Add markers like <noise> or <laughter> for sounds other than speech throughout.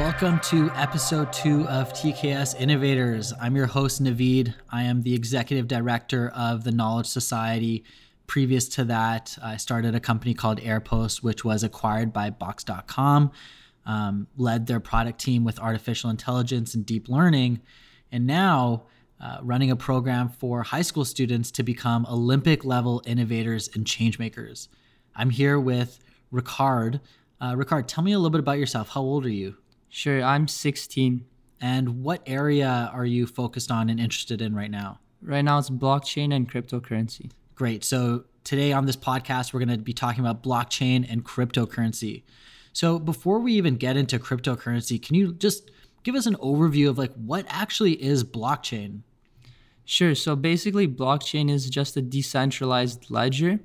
Welcome to episode two of TKS Innovators. I'm your host, Navid. I am the executive director of the Knowledge Society. Previous to that, I started a company called Airpost, which was acquired by Box.com, um, led their product team with artificial intelligence and deep learning, and now uh, running a program for high school students to become Olympic level innovators and changemakers. I'm here with Rikard. Uh, Rikard, tell me a little bit about yourself. How old are you? Sure, I'm 16. And what area are you focused on and interested in right now? Right now, it's blockchain and cryptocurrency. Great. So, today on this podcast, we're going to be talking about blockchain and cryptocurrency. So, before we even get into cryptocurrency, can you just give us an overview of like what actually is blockchain? Sure. So, basically, blockchain is just a decentralized ledger,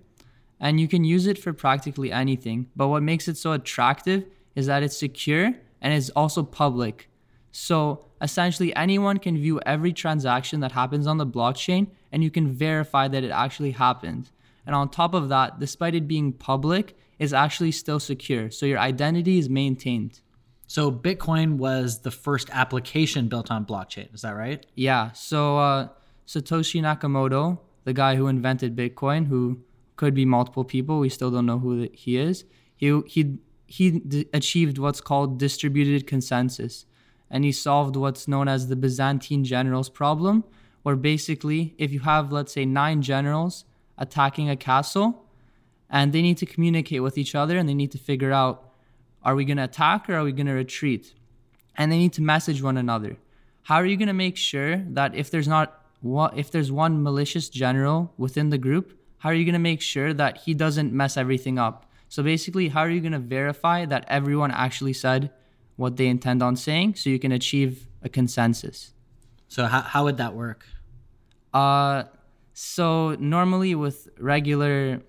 and you can use it for practically anything. But what makes it so attractive is that it's secure and is also public. So essentially, anyone can view every transaction that happens on the blockchain and you can verify that it actually happened. And on top of that, despite it being public, is actually still secure. So your identity is maintained. So Bitcoin was the first application built on blockchain. Is that right? Yeah. So uh, Satoshi Nakamoto, the guy who invented Bitcoin, who could be multiple people, we still don't know who he is. He he he d- achieved what's called distributed consensus and he solved what's known as the Byzantine generals problem where basically if you have let's say 9 generals attacking a castle and they need to communicate with each other and they need to figure out are we going to attack or are we going to retreat? And they need to message one another. How are you going to make sure that if there's not if there's one malicious general within the group how are you going to make sure that he doesn't mess everything up so basically, how are you going to verify that everyone actually said what they intend on saying so you can achieve a consensus? So how, how would that work? Uh, so normally with regular,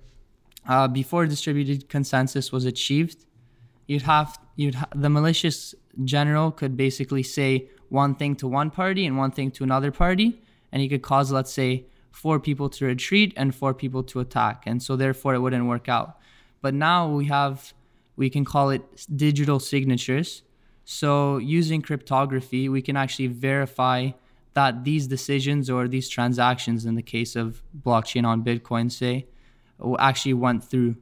uh, before distributed consensus was achieved, you'd have you'd ha- the malicious general could basically say one thing to one party and one thing to another party, and he could cause let's say four people to retreat and four people to attack, and so therefore it wouldn't work out. But now we have, we can call it digital signatures. So using cryptography, we can actually verify that these decisions or these transactions, in the case of blockchain on Bitcoin, say, actually went through.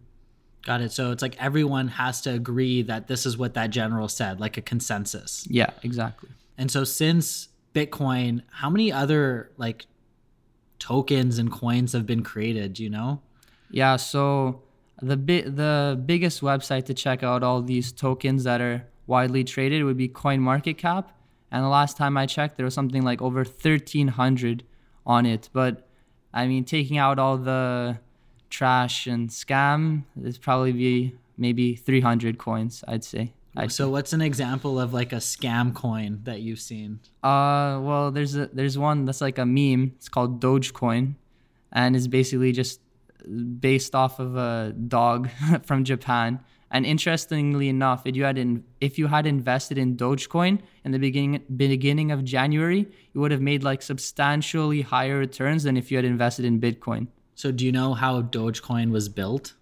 Got it. So it's like everyone has to agree that this is what that general said, like a consensus. Yeah, exactly. And so since Bitcoin, how many other like tokens and coins have been created? Do you know? Yeah. So the bi- the biggest website to check out all these tokens that are widely traded would be CoinMarketCap. And the last time I checked, there was something like over 1,300 on it. But I mean, taking out all the trash and scam, there's probably be maybe 300 coins, I'd say. I'd so, say. what's an example of like a scam coin that you've seen? Uh, well, there's a, there's one that's like a meme. It's called Dogecoin, and it's basically just based off of a dog <laughs> from Japan. And interestingly enough, if you had in, if you had invested in Dogecoin in the beginning beginning of January, you would have made like substantially higher returns than if you had invested in Bitcoin. So, do you know how Dogecoin was built?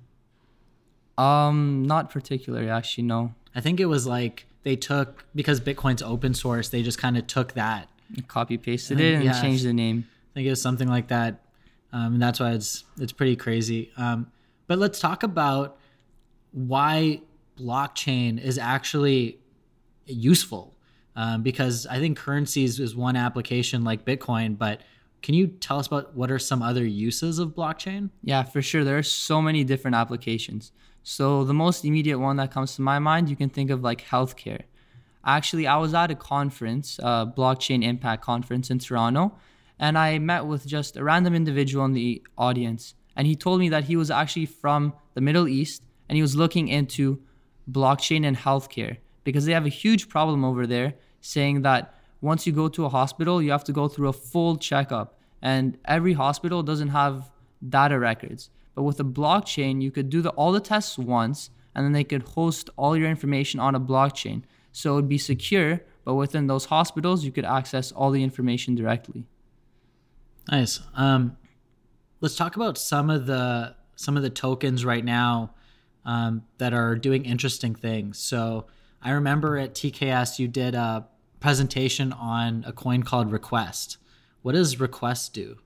Um, not particularly, actually. No. I think it was like they took because Bitcoin's open source. They just kind of took that, copy pasted it, and yeah, changed the name. I think it was something like that um, and that's why it's it's pretty crazy. Um, but let's talk about why blockchain is actually useful, um, because I think currencies is one application like Bitcoin, but can you tell us about what are some other uses of blockchain? Yeah, for sure. There are so many different applications. So the most immediate one that comes to my mind, you can think of like healthcare. Actually, I was at a conference, uh, blockchain impact conference in Toronto, and I met with just a random individual in the audience. And he told me that he was actually from the Middle East and he was looking into blockchain and healthcare because they have a huge problem over there saying that once you go to a hospital, you have to go through a full checkup. And every hospital doesn't have data records. But with a blockchain, you could do the, all the tests once and then they could host all your information on a blockchain. So it would be secure, but within those hospitals, you could access all the information directly. Nice. Um, let's talk about some of the some of the tokens right now um, that are doing interesting things. So I remember at TKS you did a presentation on a coin called Request. What does Request do?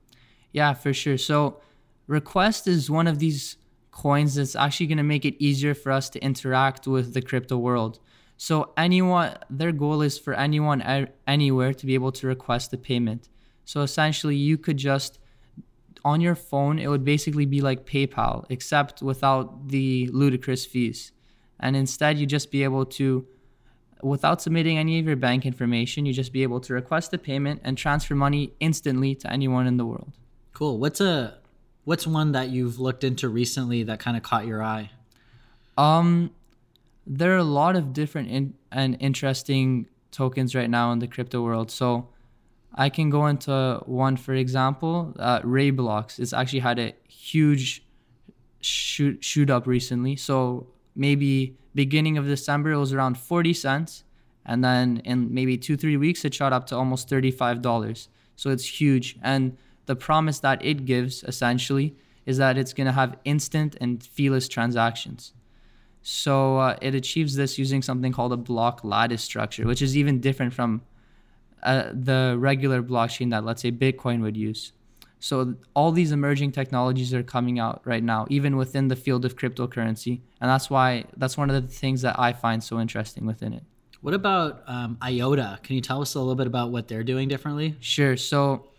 Yeah, for sure. So, Request is one of these coins that's actually going to make it easier for us to interact with the crypto world. So, anyone, their goal is for anyone anywhere to be able to request a payment. So, essentially, you could just on your phone, it would basically be like PayPal, except without the ludicrous fees. And instead, you just be able to, without submitting any of your bank information, you just be able to request a payment and transfer money instantly to anyone in the world. Cool. What's a what's one that you've looked into recently that kind of caught your eye? Um, there are a lot of different in, and interesting tokens right now in the crypto world. So I can go into one, for example, uh, RaiBlocks. It's actually had a huge shoot shoot up recently. So maybe beginning of December it was around 40 cents, and then in maybe two three weeks it shot up to almost 35 dollars. So it's huge, and the promise that it gives essentially is that it's gonna have instant and feeless transactions. So uh, it achieves this using something called a block lattice structure, which is even different from uh, the regular blockchain that let's say Bitcoin would use. So all these emerging technologies are coming out right now, even within the field of cryptocurrency, and that's why that's one of the things that I find so interesting within it. What about um, IOTA? Can you tell us a little bit about what they're doing differently? Sure. So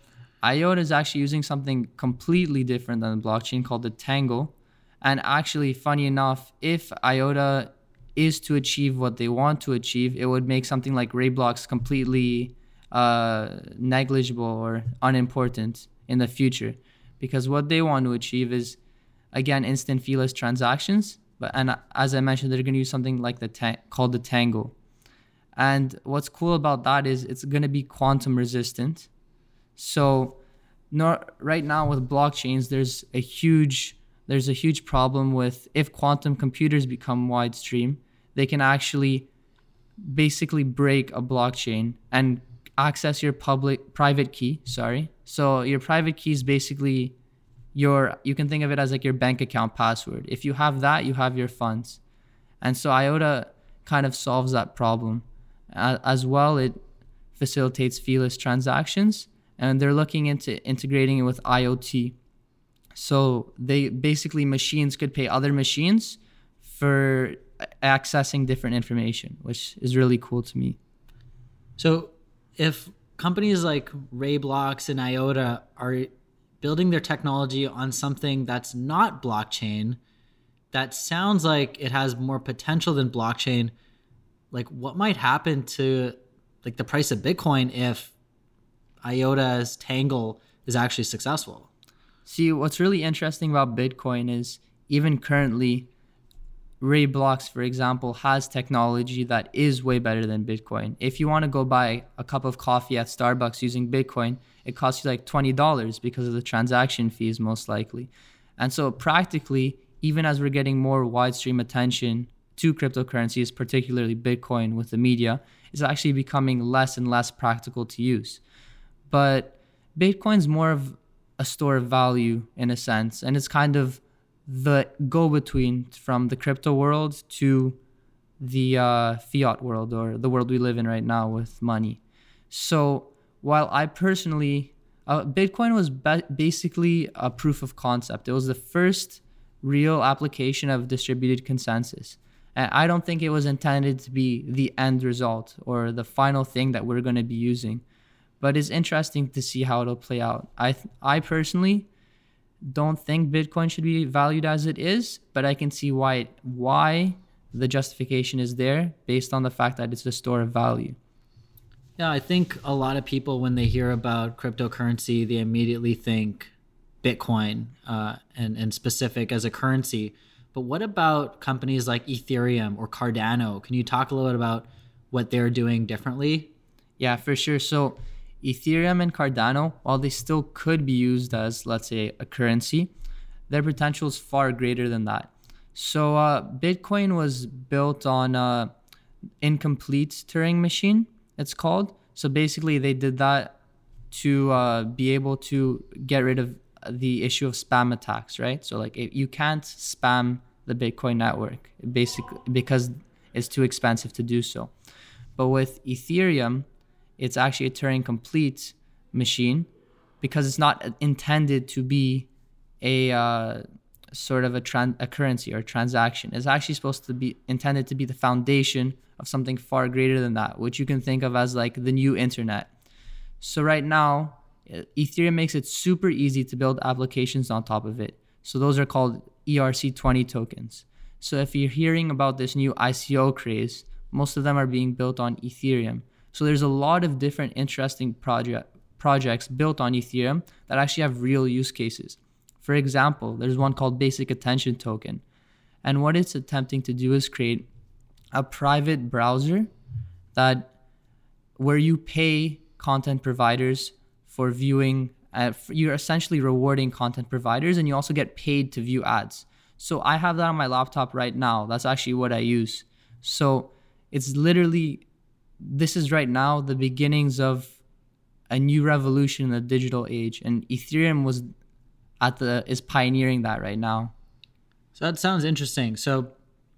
IOTA is actually using something completely different than the blockchain called the Tangle. And actually, funny enough, if IOTA is to achieve what they want to achieve, it would make something like RaiBlocks completely uh, negligible or unimportant in the future. Because what they want to achieve is again instant feeless transactions but and as i mentioned they're going to use something like the ta- called the tangle. And what's cool about that is it's going to be quantum resistant. So not, right now with blockchains there's a huge there's a huge problem with if quantum computers become widestream they can actually basically break a blockchain and access your public private key sorry. So your private key is basically your you can think of it as like your bank account password. If you have that you have your funds. And so iota kind of solves that problem. As well it facilitates feeless transactions and they're looking into integrating it with iot so they basically machines could pay other machines for accessing different information which is really cool to me. So if companies like RaiBlocks and IOTA are building their technology on something that's not blockchain, that sounds like it has more potential than blockchain. Like, what might happen to like the price of Bitcoin if IOTA's Tangle is actually successful? See, what's really interesting about Bitcoin is even currently, RaiBlocks, for example, has technology that is way better than Bitcoin. If you want to go buy a cup of coffee at Starbucks using Bitcoin, it costs you like $20 because of the transaction fees, most likely. And so, practically, even as we're getting more widestream attention to cryptocurrencies, particularly Bitcoin with the media, it's actually becoming less and less practical to use. But Bitcoin's more of a store of value in a sense, and it's kind of the go between from the crypto world to the uh, fiat world or the world we live in right now with money. So while I personally, uh, Bitcoin was ba- basically a proof of concept. It was the first real application of distributed consensus. And I don't think it was intended to be the end result or the final thing that we're going to be using. But it's interesting to see how it'll play out. I, th- I personally don't think Bitcoin should be valued as it is, but I can see why it, why the justification is there based on the fact that it's a store of value. Yeah, I think a lot of people when they hear about cryptocurrency, they immediately think Bitcoin uh, and and specific as a currency. But what about companies like Ethereum or Cardano? Can you talk a little bit about what they're doing differently? Yeah, for sure. So Ethereum and Cardano, while they still could be used as, let's say, a currency, their potential is far greater than that. So uh, Bitcoin was built on a incomplete Turing machine. It's called. So basically, they did that to uh, be able to get rid of the issue of spam attacks, right? So like you can't spam the Bitcoin network basically because it's too expensive to do so. But with Ethereum, it's actually a Turing complete machine because it's not intended to be a uh, sort of a, tran- a currency or a transaction. It's actually supposed to be intended to be the foundation of something far greater than that, which you can think of as like the new internet. So right now, Ethereum makes it super easy to build applications on top of it. So those are called ERC20 tokens. So if you're hearing about this new ICO craze, most of them are being built on Ethereum. So there's a lot of different interesting project projects built on Ethereum that actually have real use cases. For example, there's one called Basic Attention Token. And what it's attempting to do is create a private browser that where you pay content providers for viewing uh, you're essentially rewarding content providers and you also get paid to view ads so i have that on my laptop right now that's actually what i use so it's literally this is right now the beginnings of a new revolution in the digital age and ethereum was at the is pioneering that right now. So that sounds interesting. So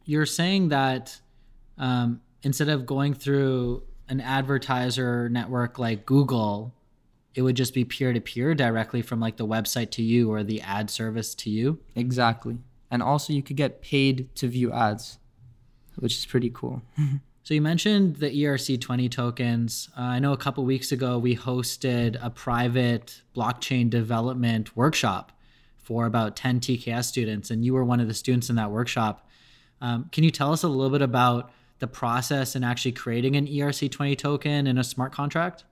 you're saying that um, instead of going through an advertiser network like google it would just be peer to peer directly from like the website to you or the ad service to you? Exactly. And also you could get paid to view ads which is pretty cool <laughs> So you mentioned the ERC20 tokens. Uh, I know a couple weeks ago we hosted a private blockchain development workshop for about 10 TKS students, and you were one of the students in that workshop. Um, can you tell us a little bit about the process in actually creating an ERC20 token in a smart contract?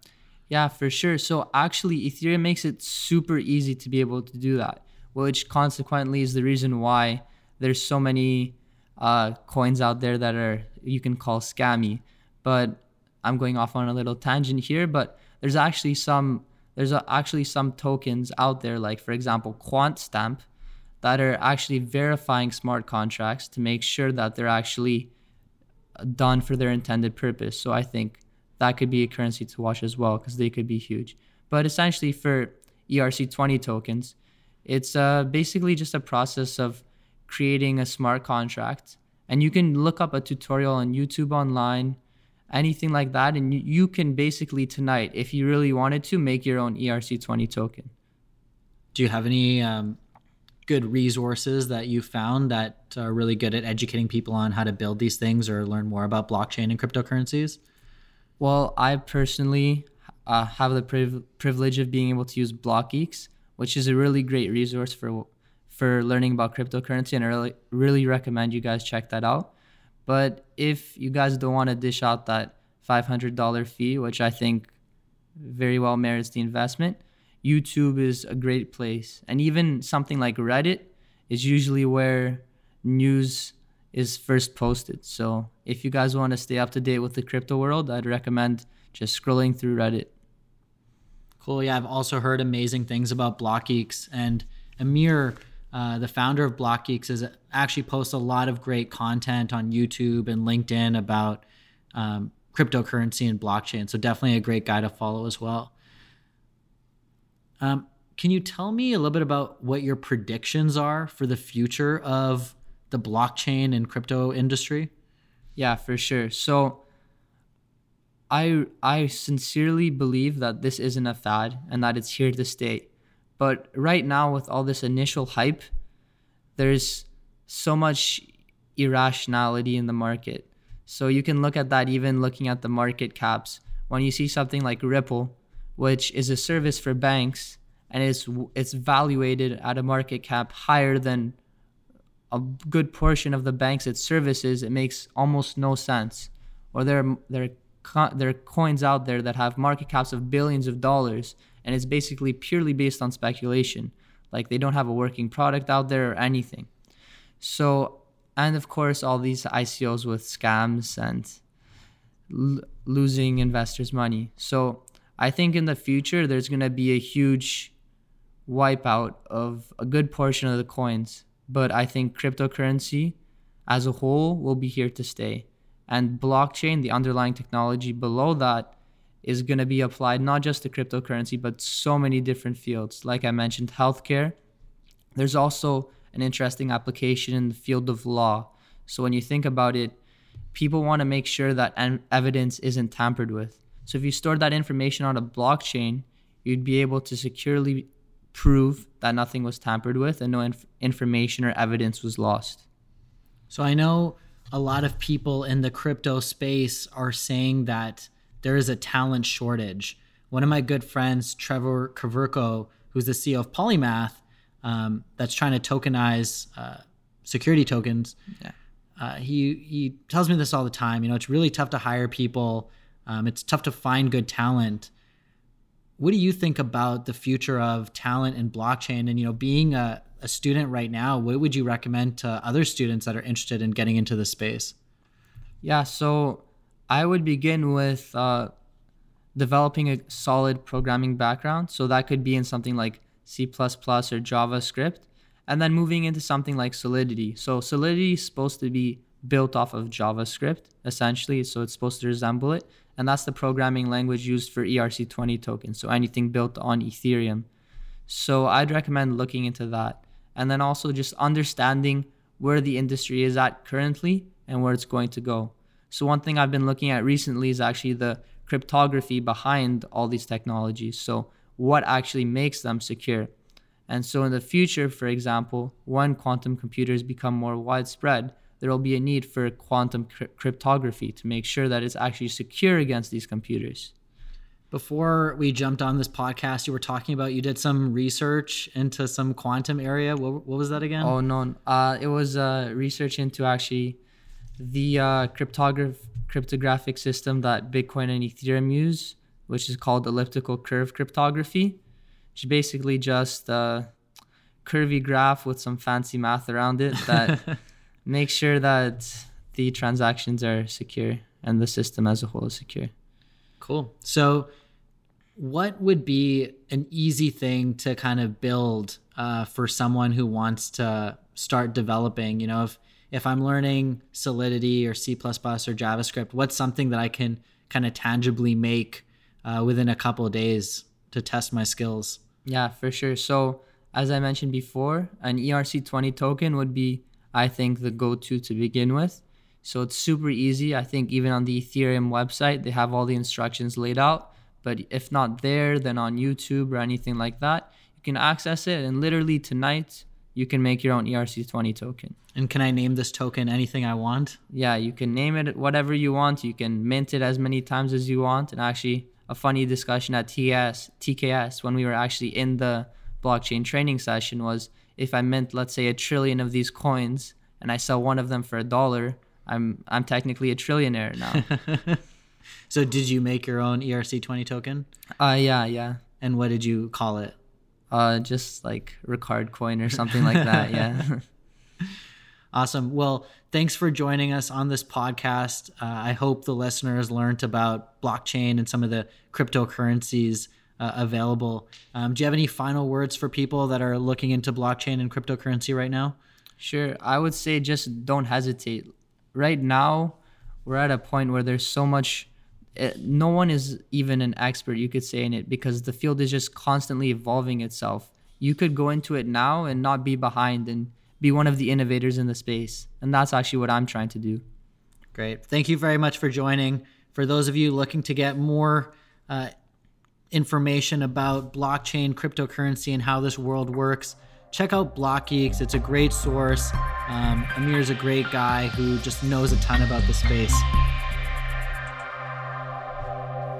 Yeah, for sure. So actually, Ethereum makes it super easy to be able to do that, which consequently is the reason why there's so many uh, coins out there that are you can call scammy. But I'm going off on a little tangent here, but there's actually some there's actually some tokens out there, like for example, QuantStamp, that are actually verifying smart contracts to make sure that they're actually done for their intended purpose. So I think that could be a currency to watch as well because they could be huge. But essentially, for ERC20 tokens, it's uh, basically just a process of creating a smart contract. And you can look up a tutorial on YouTube online, anything like that. And you, you can basically tonight, if you really wanted to, make your own ERC20 token. Do you have any um, good resources that you found that are really good at educating people on how to build these things or learn more about blockchain and cryptocurrencies? Well, I personally uh, have the priv- privilege of being able to use BlockGeeks, which is a really great resource for for learning about cryptocurrency, and I really, really recommend you guys check that out. But if you guys don't want to dish out that $500 fee, which I think very well merits the investment, YouTube is a great place. And even something like Reddit is usually where news is first posted. So if you guys want to stay up to date with the crypto world, I'd recommend just scrolling through Reddit. Cool. Yeah, I've also heard amazing things about BlockGeeks and Ameer uh, the founder of BlockGeeks, has actually posts a lot of great content on YouTube and LinkedIn about um, cryptocurrency and blockchain. So definitely a great guy to follow as well. Um, can you tell me a little bit about what your predictions are for the future of the blockchain and crypto industry? Yeah, for sure. So I I sincerely believe that this isn't a fad and that it's here to stay. But right now, with all this initial hype, there's so much irrationality in the market. So you can look at that even looking at the market caps. When you see something like Ripple, which is a service for banks, and it's it's valuated at a market cap higher than a good portion of the banks it services, it makes almost no sense. Or there there there are coins out there that have market caps of billions of dollars and it's basically purely based on speculation. Like they don't have a working product out there or anything. So, and of course, all these ICOs with scams and l- losing investors' money. So, I think in the future, there's going to be a huge wipeout of a good portion of the coins. But I think cryptocurrency as a whole will be here to stay. And blockchain, the underlying technology below that, is going to be applied not just to cryptocurrency, but so many different fields. Like I mentioned, healthcare. There's also an interesting application in the field of law. So when you think about it, people want to make sure that en- evidence isn't tampered with. So if you store that information on a blockchain, you'd be able to securely prove that nothing was tampered with and no inf- information or evidence was lost. So I know a lot of people in the crypto space are saying that there is a talent shortage. One of my good friends, Trevor Koverko, who's the CEO of Polymath, um, that's trying to tokenize uh, security tokens. Yeah. Uh, he he tells me this all the time. You know, it's really tough to hire people. Um, it's tough to find good talent. What do you think about the future of talent and blockchain? And you know, being a, a student right now, what would you recommend to other students that are interested in getting into the space? Yeah, so I would begin with uh, developing a solid programming background. So that could be in something like C or JavaScript, and then moving into something like Solidity. So Solidity is supposed to be built off of JavaScript, essentially. So it's supposed to resemble it. And that's the programming language used for ERC20 tokens. So anything built on Ethereum. So I'd recommend looking into that. And then also just understanding where the industry is at currently and where it's going to go. So one thing I've been looking at recently is actually the cryptography behind all these technologies. So what actually makes them secure? And so in the future, for example, when quantum computers become more widespread, there will be a need for quantum cryptography to make sure that it's actually secure against these computers. Before we jumped on this podcast, you were talking about you did some research into some quantum area. What, what was that again? Oh no, uh, it was uh, research into actually the uh, cryptograph cryptographic system that Bitcoin and Ethereum use, which is called elliptical curve cryptography which is basically just a curvy graph with some fancy math around it that <laughs> makes sure that the transactions are secure and the system as a whole is secure. Cool. So, what would be an easy thing to kind of build uh, for someone who wants to start developing? You know, if if I'm learning Solidity or C++ or JavaScript, what's something that I can kind of tangibly make uh, within a couple of days to test my skills? Yeah, for sure. So as I mentioned before, an ERC20 token would be, I think, the go-to to begin with. So it's super easy. I think even on the Ethereum website, they have all the instructions laid out. But if not there, then on YouTube or anything like that, you can access it. And literally tonight, you can make your own ERC20 token. And can I name this token anything I want? Yeah, you can name it whatever you want. You can mint it as many times as you want. And actually, a funny discussion at TS, TKS when we were actually in the blockchain training session was if I mint, let's say, a trillion of these coins and I sell one of them for a dollar, I'm I'm technically a trillionaire now. <laughs> so did you make your own ERC20 token? Uh yeah, yeah. And what did you call it? Uh just like Rikard coin or something like that, <laughs> yeah. Awesome. Well, thanks for joining us on this podcast. Uh, I hope the listeners learned about blockchain and some of the cryptocurrencies uh, available. Um, do you have any final words for people that are looking into blockchain and cryptocurrency right now? Sure. I would say just don't hesitate. Right now, we're at a point where there's so much. Eh, no one is even an expert, you could say, in it because the field is just constantly evolving itself. You could go into it now and not be behind and be one of the innovators in the space. And that's actually what I'm trying to do. Great. Thank you very much for joining. For those of you looking to get more uh, information about blockchain, cryptocurrency, and how this world works, check out BlockGeeks. It's a great source. Um, Ameer is a great guy who just knows a ton about the space.